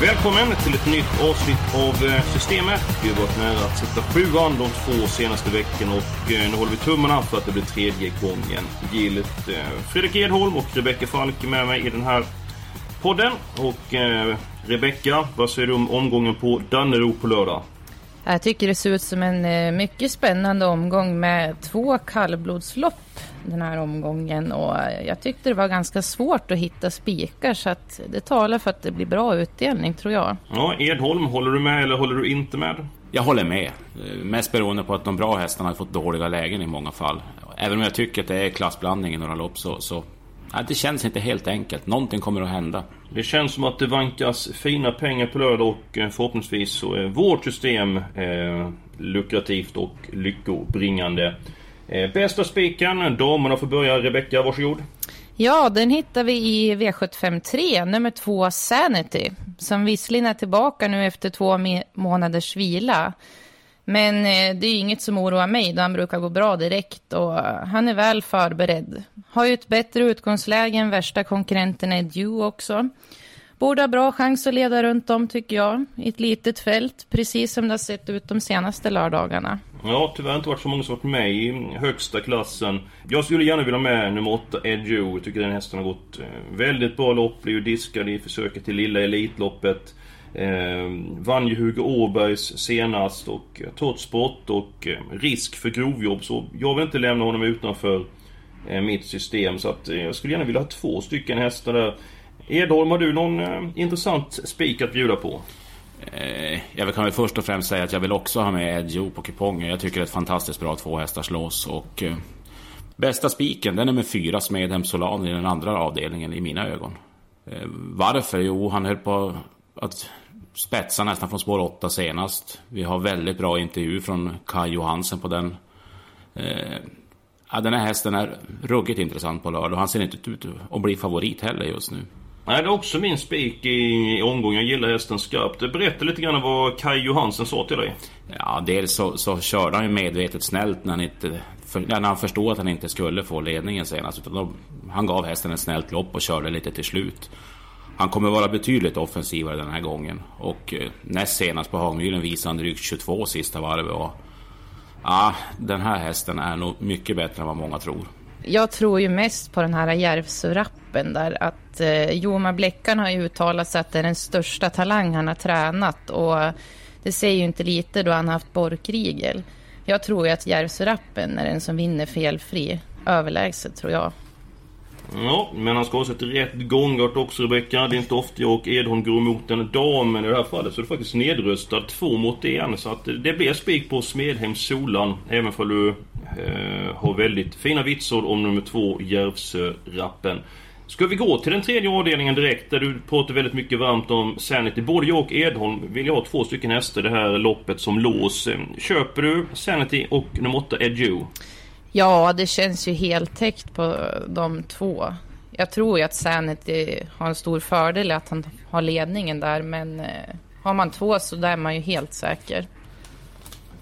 Välkommen till ett nytt avsnitt av eh, Systemet. Vi har varit nära att sätta sjuan de två senaste veckorna och eh, nu håller vi tummarna för att det blir tredje gången gillt. Eh, Fredrik Edholm och Rebecka Falk är med mig i den här podden. Och eh, Rebecka, vad säger du om omgången på Dannero på lördag? Jag tycker det ser ut som en eh, mycket spännande omgång med två kallblodslopp den här omgången och jag tyckte det var ganska svårt att hitta spikar så att det talar för att det blir bra utdelning tror jag. Ja, Edholm, håller du med eller håller du inte med? Jag håller med. Eh, Mest beroende på att de bra hästarna har fått dåliga lägen i många fall. Även om jag tycker att det är klassblandning i några lopp så... så nej, det känns inte helt enkelt. Någonting kommer att hända. Det känns som att det vankas fina pengar på lördag och eh, förhoppningsvis så är vårt system eh, lukrativt och lyckobringande. Eh, bästa spiken, damerna får börja. Rebecka, varsågod. Ja, den hittar vi i V753, nummer två Sanity, som visserligen är tillbaka nu efter två månaders vila. Men eh, det är ju inget som oroar mig då han brukar gå bra direkt och eh, han är väl förberedd. Har ju ett bättre utgångsläge än värsta konkurrenten är Dew också. Borde ha bra chans att leda runt om tycker jag, i ett litet fält, precis som det har sett ut de senaste lördagarna. Ja, tyvärr inte varit så många som varit med i högsta klassen. Jag skulle gärna vilja ha med nummer 8, Edjo. Jag tycker den hästen har gått eh, väldigt bra lopp. Blev ju diskad i försöket till lilla Elitloppet. Eh, vann ju Hugo Åbergs senast och eh, trots och eh, risk för grovjobb så jag vill inte lämna honom utanför eh, mitt system. Så att eh, jag skulle gärna vilja ha två stycken hästar där. Edholm, har du någon eh, intressant spik att bjuda på? Eh, Jag kan väl först och främst säga att jag vill också ha med Edjo på kupongen. Jag tycker det är ett fantastiskt bra tvåhästarslås. Och eh, bästa spiken, den är med fyra Smedhem Solan i den andra avdelningen i mina ögon. Eh, varför? Jo, han höll på att spetsa nästan från spår 8 senast. Vi har väldigt bra intervju från Kai Johansen på den. Eh, ja, den här hästen är ruggigt intressant på lördag. Han ser inte ut att bli favorit heller just nu. Nej, det är också min spik i omgången. Jag gillar hästen skarpt. Berätta lite grann vad Kai Johansen sa till dig. Ja, dels så, så körde han ju medvetet snällt när han, inte, för, när han förstod att han inte skulle få ledningen senast. Utan då, han gav hästen ett snällt lopp och körde lite till slut. Han kommer vara betydligt offensivare den här gången. Och eh, näst senast på Hagmyren visade han drygt 22 sista varvet. Och, ja, den här hästen är nog mycket bättre än vad många tror. Jag tror ju mest på den här Järvsörappen. där att eh, Joma Bleckan har ju uttalat sig att det är den största talang han har tränat och det säger ju inte lite då han har haft Borkrigel. Jag tror ju att Järvsörappen är den som vinner felfri. Överlägset tror jag. Ja, men han ska ha sett rätt gångart också Rebecka. Det är inte ofta jag och Edholm går emot en dam, men i det här fallet så är det faktiskt nedröstad två mot en. Så att det blir spik på Smedhem Solan, även för du eh, har väldigt fina vitsord om nummer två Järvsö-rappen. Ska vi gå till den tredje avdelningen direkt, där du pratar väldigt mycket varmt om Sanity. Både jag och Edholm vill ju ha två stycken hästar det här loppet som lås. Köper du Sanity och nummer åtta, Edjo? Ja, det känns ju heltäckt på de två. Jag tror ju att Sanity har en stor fördel i att han har ledningen där, men eh, har man två så där är man ju helt säker.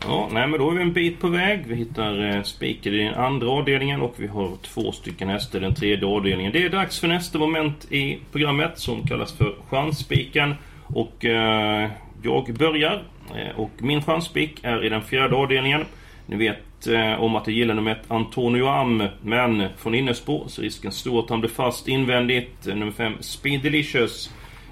Ja, nej men då är vi en bit på väg. Vi hittar eh, spiken i den andra avdelningen och vi har två stycken hästar i den tredje avdelningen. Det är dags för nästa moment i programmet som kallas för chansspiken. Och eh, jag börjar. Eh, och min chansspik är i den fjärde avdelningen. Ni vet eh, om att jag gillar nummer ett Antonio Am. Men från innerspår så är risken stor att han blir fast invändigt. Eh, nummer fem Speed Delicious.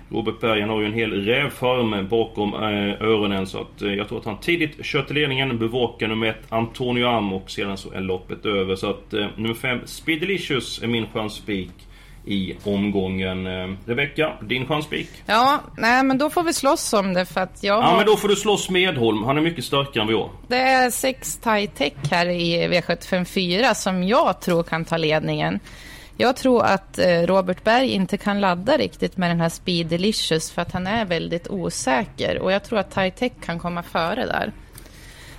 Robert Berg han har ju en hel rävfarm bakom eh, öronen så att eh, jag tror att han tidigt kör till ledningen, bevakar nummer ett Antonio Am och sedan så är loppet över. Så att eh, nummer fem Speed Delicious är min chansspik i omgången. Eh, Rebecka, din chanspik? Ja, nej men då får vi slåss om det för att jag Ja men då får du slåss med Edholm, han är mycket starkare än vi är. Det är sex Tech här i V754 som jag tror kan ta ledningen. Jag tror att eh, Robert Berg inte kan ladda riktigt med den här Speed Delicious för att han är väldigt osäker och jag tror att Tech kan komma före där.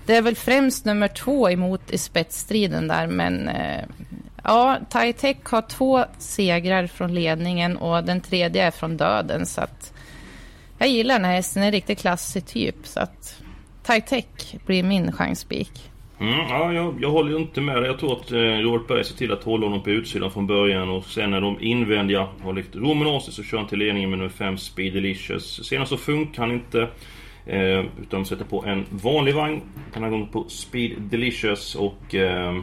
Det är väl främst nummer två emot i spetsstriden där men eh, Ja, Tech har två segrar från ledningen och den tredje är från döden. Så att jag gillar den här hästen, en riktigt klassig typ. Så att Tech blir min chansspik. Mm, ja, jag, jag håller inte med dig. Jag tror att eh, Robert Berg ser till att hålla honom på utsidan från början och sen när de invändiga har lagt Romanasi så kör han till ledningen med nummer 5 Speed Delicious. Senast så funkar han inte. Eh, utan sätter på en vanlig vagn. Den här gången på Speed Delicious och eh,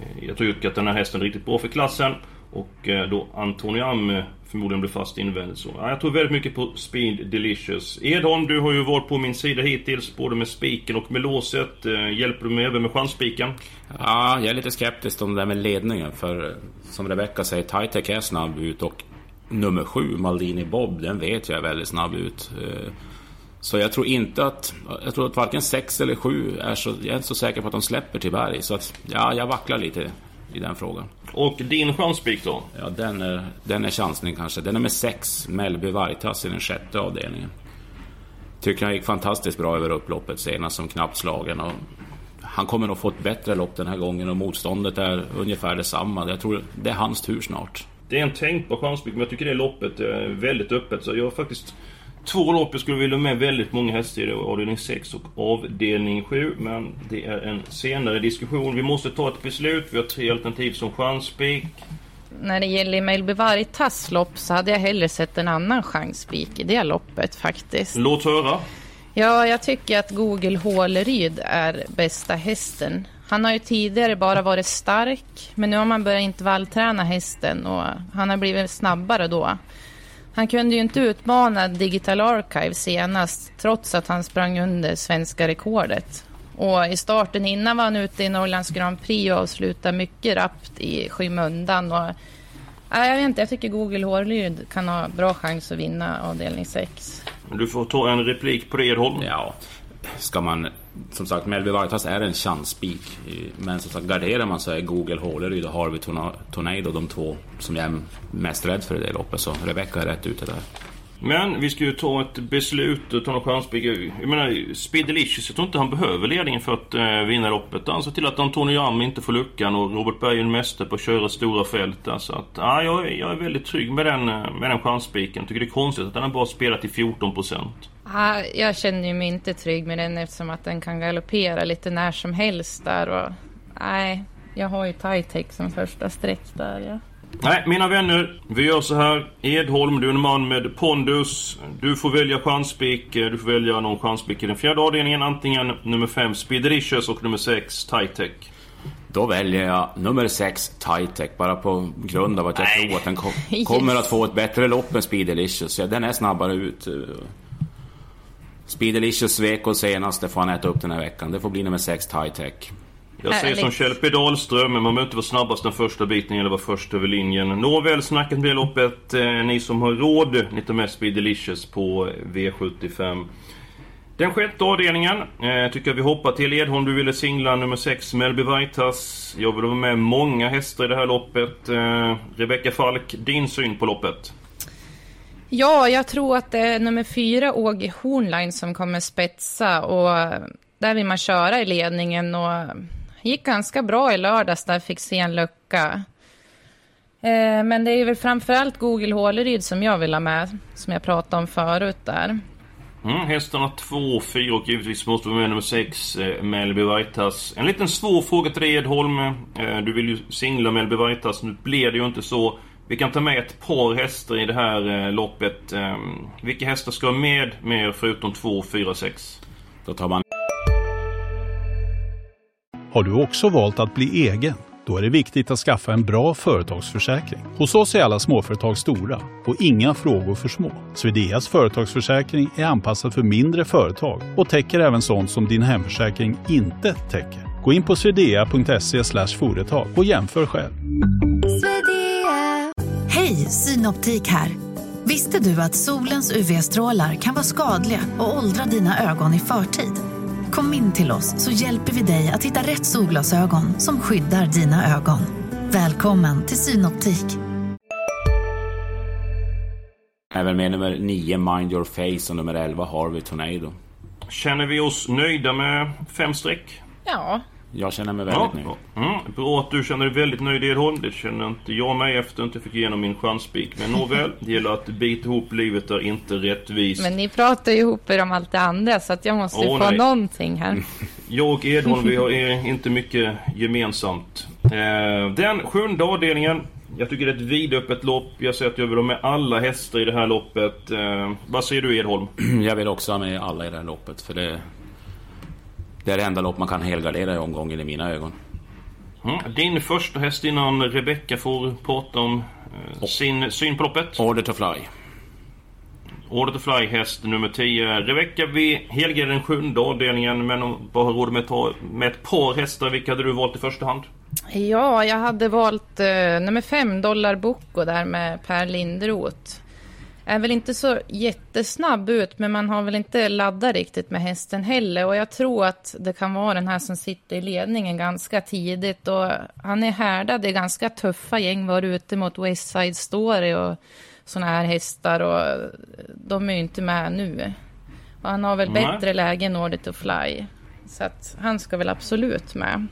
Eh, jag tycker att den här hästen är riktigt bra för klassen. Och eh, då Antonio Am förmodligen blir fast invändigt så. Ja, jag tror väldigt mycket på Speed Delicious. Edholm, du har ju varit på min sida hittills, både med spiken och med låset. Eh, hjälper du mig även med chansspiken? Ja, jag är lite skeptisk om det där med ledningen. För som Rebecca säger, Titec är snabb ut och nummer sju, Maldini Bob, den vet jag är väldigt snabb ut. Så jag tror inte att... Jag tror att varken 6 eller 7 är så... Jag är inte så säker på att de släpper till berg. Så att, ja, jag vacklar lite i den frågan. Och din chanspik då? Ja, den är, den är chansning kanske. Den är med 6, Mellby Vargtass i den sjätte avdelningen. Tycker han gick fantastiskt bra över upploppet senast som knappt slagen. Och han kommer nog få ett bättre lopp den här gången och motståndet är ungefär detsamma. Jag tror det är hans tur snart. Det är en tänkbar chanspik, men jag tycker det loppet är väldigt öppet. Så jag har faktiskt Två lopp jag skulle vilja med väldigt många hästar i avdelning 6 och avdelning 7. Men det är en senare diskussion. Vi måste ta ett beslut. Vi har tre alternativ som chanspik. När det gäller Melby Vargtas lopp så hade jag hellre sett en annan chansspik i det loppet faktiskt. Låt höra. Ja, jag tycker att Google Håleryd är bästa hästen. Han har ju tidigare bara varit stark, men nu har man börjat intervallträna hästen och han har blivit snabbare då. Han kunde ju inte utmana Digital Archive senast trots att han sprang under svenska rekordet. Och i starten innan var han ute i Norrlands Grand Prix och avslutade mycket rappt i skymundan. Och, nej, jag vet inte, jag tycker Google Hårlyd kan ha bra chans att vinna avdelning 6. Du får ta en replik på det Edholm. Ja, ska man... Som sagt, Melby Vargtass är en chansspik. Men som sagt, garderar man så är Google Håleryd och Harvey Tornado de två som jag är mest rädd för i det loppet. Så Rebecca är rätt ute där. Men vi ska ju ta ett beslut och ta någon chanspik. Jag menar, Speedelicious, jag tror inte han behöver ledningen för att eh, vinna loppet. Han ser till att Antonio Jam inte får luckan och Robert Berg är en mästare på att köra stora fält. Så att, ja, jag, jag är väldigt trygg med den, eh, med den chanspiken. Tycker det är konstigt att han har bara spelat till 14 % jag känner mig inte trygg med den eftersom att den kan galoppera lite när som helst där. Och, nej, jag har ju Titec som första streck där. Ja. Nej, mina vänner. Vi gör så här. Edholm, du är en man med pondus. Du får välja chanspik. Du får välja någon chanspik i den fjärde avdelningen. Antingen nummer 5 Speedericious och nummer 6 Titec. Då väljer jag nummer 6 Titec bara på grund av att jag Nej. tror att den kom, kommer att få ett bättre lopp än Speedericious. Ja, den är snabbare ut. Speedericious svek och senast, det får han äta upp den här veckan. Det får bli nummer 6 Titec. Jag säger som Kjell P Dahlström, man behöver inte vara snabbast den första biten eller vara först över linjen. Nåväl, snackat med loppet. Eh, ni som har råd, ni tar med Speed Delicious på V75. Den sjätte avdelningen eh, tycker jag vi hoppar till. Edholm, du ville singla nummer 6, Melby Vaitas. Jag vill ha med många hästar i det här loppet. Eh, Rebecka Falk, din syn på loppet? Ja, jag tror att det är nummer fyra, Åge Hornline, som kommer spetsa. Och där vill man köra i ledningen. Och gick ganska bra i lördags där fick se en lucka. Eh, men det är väl framförallt Google Håleryd som jag vill ha med, som jag pratade om förut där. Mm, hästarna 2, 4 och givetvis måste vi med nummer 6, eh, Melby Vaitas. En liten svår fråga till dig Edholm. Eh, du vill ju singla Melby Vaitas, nu blir det ju inte så. Vi kan ta med ett par hästar i det här eh, loppet. Eh, vilka hästar ska med mer förutom 2, 4, 6? Då tar man har du också valt att bli egen? Då är det viktigt att skaffa en bra företagsförsäkring. Hos oss är alla småföretag stora och inga frågor för små. Swedeas företagsförsäkring är anpassad för mindre företag och täcker även sånt som din hemförsäkring inte täcker. Gå in på swedea.se företag och jämför själv. Synoptik här. Visste du att solens UV-strålar kan vara skadliga och åldra dina ögon i förtid? Kom in till oss så hjälper vi dig att hitta rätt solglasögon som skyddar dina ögon. Välkommen till Synoptik. Även med nummer 9 Mind Your Face och nummer 11 Harvey Tornado. Känner vi oss nöjda med fem streck? Ja, Jag känner mig väldigt nöjd. Mm, bra att du känner dig väldigt nöjd Edholm. Det känner inte jag mig efter att jag fick igenom min chanspik. Men nåväl, det gäller att bita ihop livet är inte rättvist. men ni pratar ju ihop er om allt det andra så att jag måste ju Åh, få nej. någonting här. Jag och Edholm, vi har inte mycket gemensamt. Eh, den sjunde avdelningen. Jag tycker det är ett vidöppet lopp. Jag säger att jag vill ha med alla hästar i det här loppet. Eh, vad säger du Edholm? Jag vill också ha med alla i det här loppet för det... Det är det enda lopp man kan helgardera i omgången i mina ögon. Mm. Din första häst innan Rebecca får prata om eh, sin syn på loppet. Order to Fly. Order to Fly häst nummer 10. Rebecca, vi helgar den sjunde avdelningen men om bara har råd med, ta, med ett par hästar. Vilka hade du valt i första hand? Ja, jag hade valt eh, nummer fem, Dollar Bocco där med Per Linderoth. Är väl inte så jättesnabb ut, men man har väl inte laddat riktigt med hästen heller. Och jag tror att det kan vara den här som sitter i ledningen ganska tidigt. Och han är härdad i ganska tuffa gäng, var ute mot West Side Story och såna här hästar. Och de är ju inte med nu. Och han har väl Nej. bättre läge än Order to Fly. Så att han ska väl absolut med.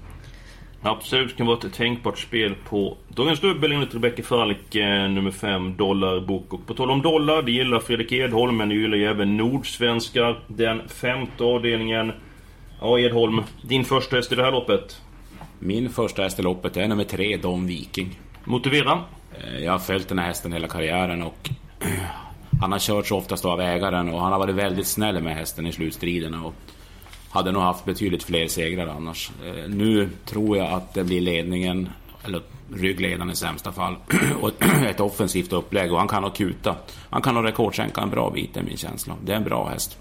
Absolut kan vara ett tänkbart spel på dagens dubbel enligt Rebecca Falk, eh, nummer 5, Dollar Bok. Och på tal om dollar, det gillar Fredrik Edholm, men det gillar ju även Nordsvenskar. Den femte avdelningen. Ja, Edholm, din första häst i det här loppet. Min första häst i loppet är nummer 3 Don Viking. Motivera. Eh, Jag har följt den här hästen hela karriären och han har körts oftast av ägaren och han har varit väldigt snäll med hästen i slutstriderna. Och hade nog haft betydligt fler segrar annars. Eh, Nu tror jag att det blir ledningen, eller ryggledaren i sämsta fall, och ett offensivt upplägg och han kan nog kuta. Han kan nog rekordsänka en bra bit, är min känsla. Det är en bra häst.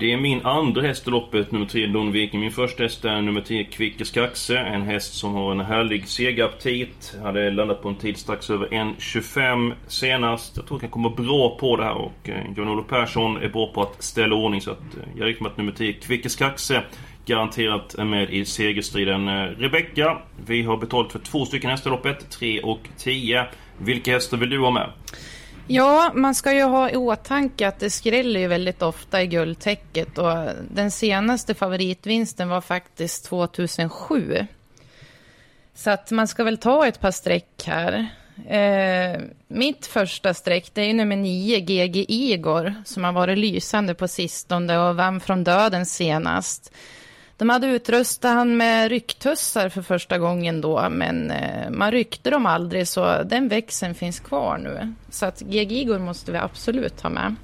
Det är min andra häst i loppet, nummer 3 Don Viking. Min första häst är nummer 10 Kvickes Kaxe. En häst som har en härlig segeraptit. Hade landat på en tid strax över 1.25 senast. Jag tror att jag kommer bra på det här och eh, Jan-Olof Persson är bra på att ställa ordning så att eh, jag räknar med att nummer 10 Kvickes Kaxe garanterat är med i segerstriden. Eh, Rebecka, vi har betalt för två stycken hästar i loppet, 3 och 10. Vilka hästar vill du ha med? Ja, man ska ju ha i åtanke att det skräller ju väldigt ofta i guldtäcket och den senaste favoritvinsten var faktiskt 2007. Så att man ska väl ta ett par streck här. Eh, mitt första streck det är nummer 9, GG Igor, som har varit lysande på sistone och vann från döden senast. De hade utrustat han med rycktussar för första gången då, men eh, man ryckte dem aldrig så den växeln finns kvar nu. Så att GG Igor måste vi absolut ha med.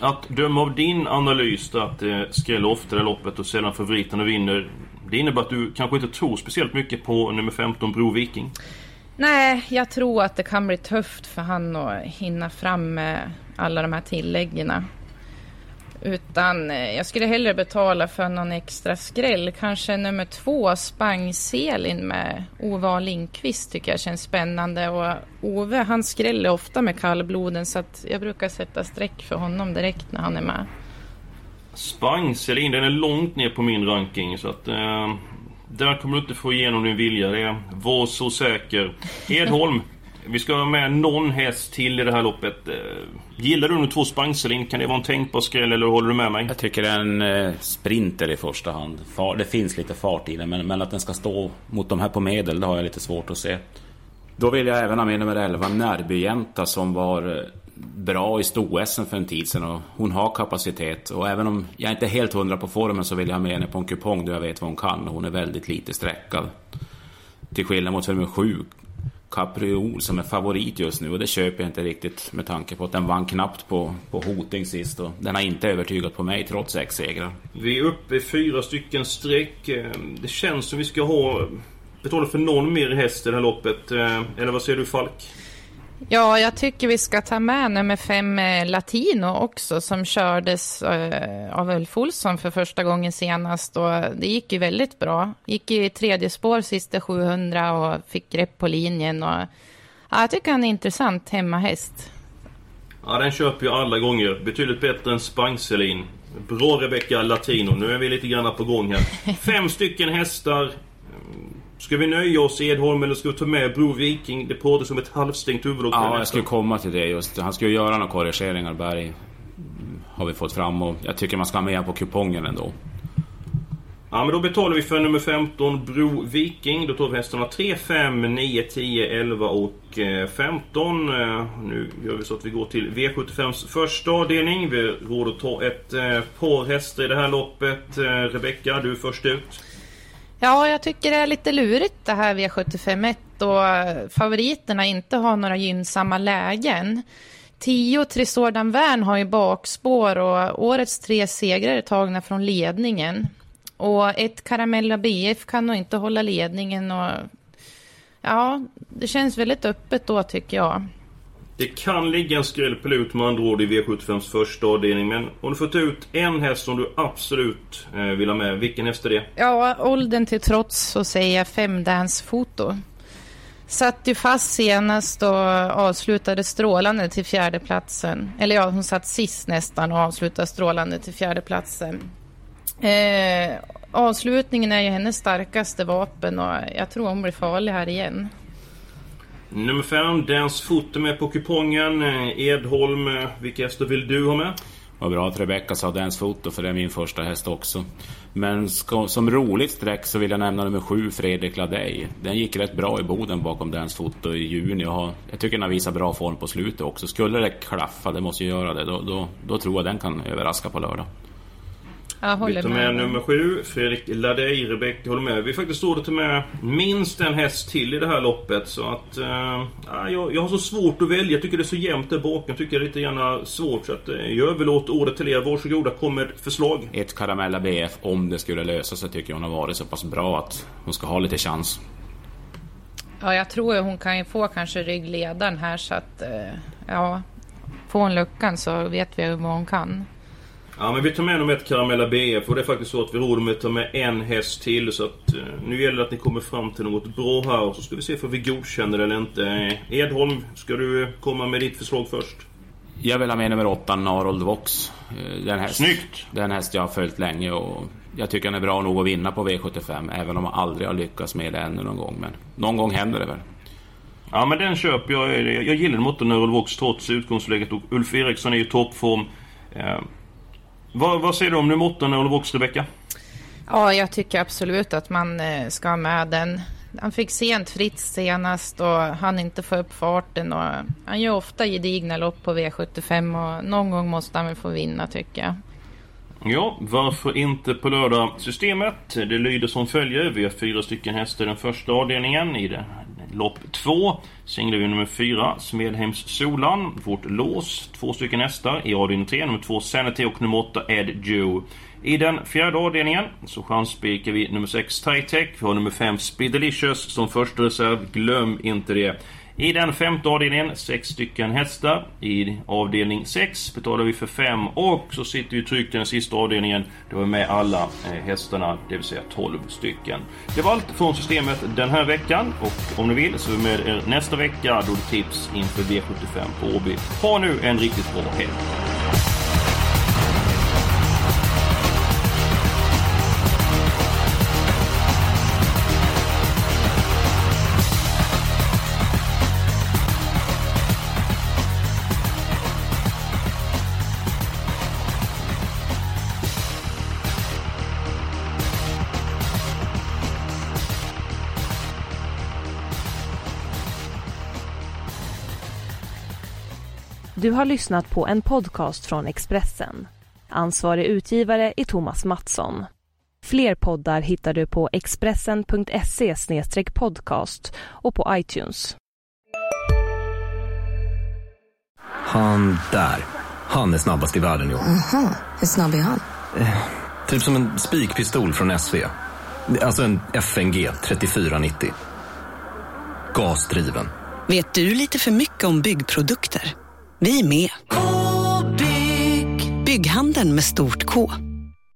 Att döma av din analys att det skräller ofta det loppet och sällan favoriterna vinner. Det innebär att du kanske inte tror speciellt mycket på nummer 15 Bro Viking. Nej, jag tror att det kan bli tufft för han att hinna fram med alla de här tilläggen. Utan eh, jag skulle hellre betala för någon extra skräll. Kanske nummer två, Spang Selin med Ove A. Lindqvist tycker jag känns spännande. Och Ove han skräller ofta med kallbloden så att jag brukar sätta streck för honom direkt när han är med. Spang Selin, den är långt ner på min ranking så att... Eh, där kommer du inte få igenom din vilja. Det är, var så säker. Edholm, vi ska ha med någon häst till i det här loppet. Eh, gillar du nu två Spang Selin? Kan det vara en tänkbar skräll eller håller du med mig? Jag tycker det är en eh, sprinter i första hand. Det finns lite fart i den, men, att den ska stå mot de här på medel, det har jag lite svårt att se. Då vill jag även ha med nummer 11, Närbygänta, som var eh, bra i sto-SM för en tid sedan och hon har kapacitet. Och även om jag inte är helt hundra på formen så vill jag ha med henne på en kupong då jag vet vad hon kan och hon är väldigt lite sträckad. Till skillnad mot nummer 7, Capriol som är favorit just nu och det köper jag inte riktigt med tanke på att den vann knappt på, på Hoting sist och den har inte övertygat på mig trots sex segrar. Vi är uppe i fyra stycken streck. Ehm, det känns som vi ska ha... Eh, betala för någon mer häst i det här loppet. Ehm, eller vad säger du Falk? Ja, jag tycker vi ska ta med nummer fem eh, Latino också som kördes eh, av Ulf Olsson för första gången senast och det gick ju väldigt bra. Gick i tredje spår sista 700 och fick grepp på linjen och Ja, jag tycker han är intressant hemmahäst. Ja, den köper jag alla gånger. Betydligt bättre än Spangselin. Bra Rebecca Latino. Nu är vi lite grann på gång här. Fem stycken hästar. Ska vi nöja oss Edholm eller ska vi ta med Bro Viking? Det pratas som ett halvstängt huvudlopp. Ja, jag skulle komma till det just. Han skulle göra några korrigeringar, Berg. Har vi fått fram och jag tycker man ska ha med på kupongen ändå. Ja men då betalar vi för nummer 15 Bro Viking. Då tar vi hästarna 3, 5, 9, 10, 11 och 15. Eh, nu gör vi så att vi går till V75s första avdelning. Vi har råd att ta ett eh, par hästar i det här loppet. Eh, Rebecka, du är först ut. Ja, jag tycker det är lite lurigt det här V751 och eh, favoriterna inte har några gynnsamma lägen. 10 Tresor Värn har ju bakspår och årets tre segrar är tagna från ledningen. Och ett Caramella BF kan nog inte hålla ledningen och ja, det känns väldigt öppet då tycker jag. Det kan ligga en skrällpilot med andra ord i V75s första avdelning. Men om du fått ut en häst som du absolut eh, vill ha med, vilken häst är det? Ja, åldern till trots så säger jag fem Foto. Satt ju fast senast och avslutade strålande till fjärdeplatsen. Eller ja, hon satt sist nästan och avslutade strålande till fjärdeplatsen. Eh, avslutningen är ju hennes starkaste vapen och jag tror hon blir farlig här igen. Nummer 5, Dance Foto med på kupongen. Eh, Edholm, eh, vilka hästar vill du ha med? Vad bra att Rebecka sa Dance Foto för det är min första häst också. Men ska, som roligt streck så vill jag nämna nummer 7, Fredrik Ladej. Den gick rätt bra i Boden bakom Dance Foto i juni. Jag, har, jag tycker den har visat bra form på slutet också. Skulle det klaffa, det måste ju göra det, då, då, då tror jag den kan överraska på lördag. Jag håller vi tar med, med nummer sju, Fredrik Ladej. Rebecka håller med. Vi faktiskt råd att ta med minst en häst till i det här loppet. Så att... Uh, jag, jag har så svårt att välja. Jag tycker det är så jämnt där bakom. Jag tycker det är lite grann svårt. Så att, jag överlåter ordet till er. Varsågoda, kom med förslag. Ett Caramella BF, om det skulle lösa sig, tycker jag hon har varit så pass bra att hon ska ha lite chans. Ja, jag tror hon kan ju få kanske ryggledaren här så att... Uh, ja, får hon luckan så vet vi vad hon kan. Ja men vi tar med nummer ett Caramella BF och det är faktiskt så att vi råder med att ta med en häst till så att uh, nu gäller det att ni kommer fram till något bra här och så ska vi se om vi godkänner det eller inte. Edholm, ska du komma med ditt förslag först? Jag vill ha med nummer 8, Narold Vox. Eh, den häst, Snyggt! Den häst jag har följt länge och jag tycker han är bra nog att vinna på V75 även om han aldrig har lyckats med det ännu någon gång. Men någon gång händer det väl. Ja men den köper jag. Jag gillar den mot Narold Vox trots utgångsläget och Ulf Eriksson är i toppform. Vad, vad säger du om nummer 8 när Vox, Rebecka? Ja, jag tycker absolut att man eh, ska ha med den. Han fick sent fritt senast och han inte få upp farten. Och han gör ofta gedigna lopp på V75 och någon gång måste han väl få vinna tycker jag. Ja, varför inte på lördag? Systemet, det lyder som följer. Vi har fyra stycken hästar i den första avdelningen. I det lopp 2 singlar vi nummer 4, Smedheims Solan. Vårt lås, två stycken hästar. I avdelning 3 nummer 2, Sanity och nummer 8, Ed Joe. I den fjärde avdelningen så chansspikar vi nummer 6 Tritech. Vi har nummer 5 Speedelicious som första reserv. Glöm inte det. I den femte avdelningen, sex stycken hästar. I avdelning 6 betalar vi för fem och så sitter vi tryggt i den sista avdelningen. Då är med alla eh, hästarna, det vill säga 12 stycken. Det var allt från systemet den här veckan och om ni vill så är vi med er nästa vecka då det tips inför V75 på Åby. Ha nu en riktigt bra helg! Du har lyssnat på en podcast från Expressen. Ansvarig utgivare är Thomas Mattsson. Fler poddar hittar du på expressen.se podcast och på iTunes. Han där, han är snabbast i världen i år. Aha, hur snabb är han? Eh, typ som en spikpistol från SV. Alltså en FNG 3490. Gasdriven. Vet du lite för mycket om byggprodukter? Vi är med. -bygg. Bygghandeln med stort K.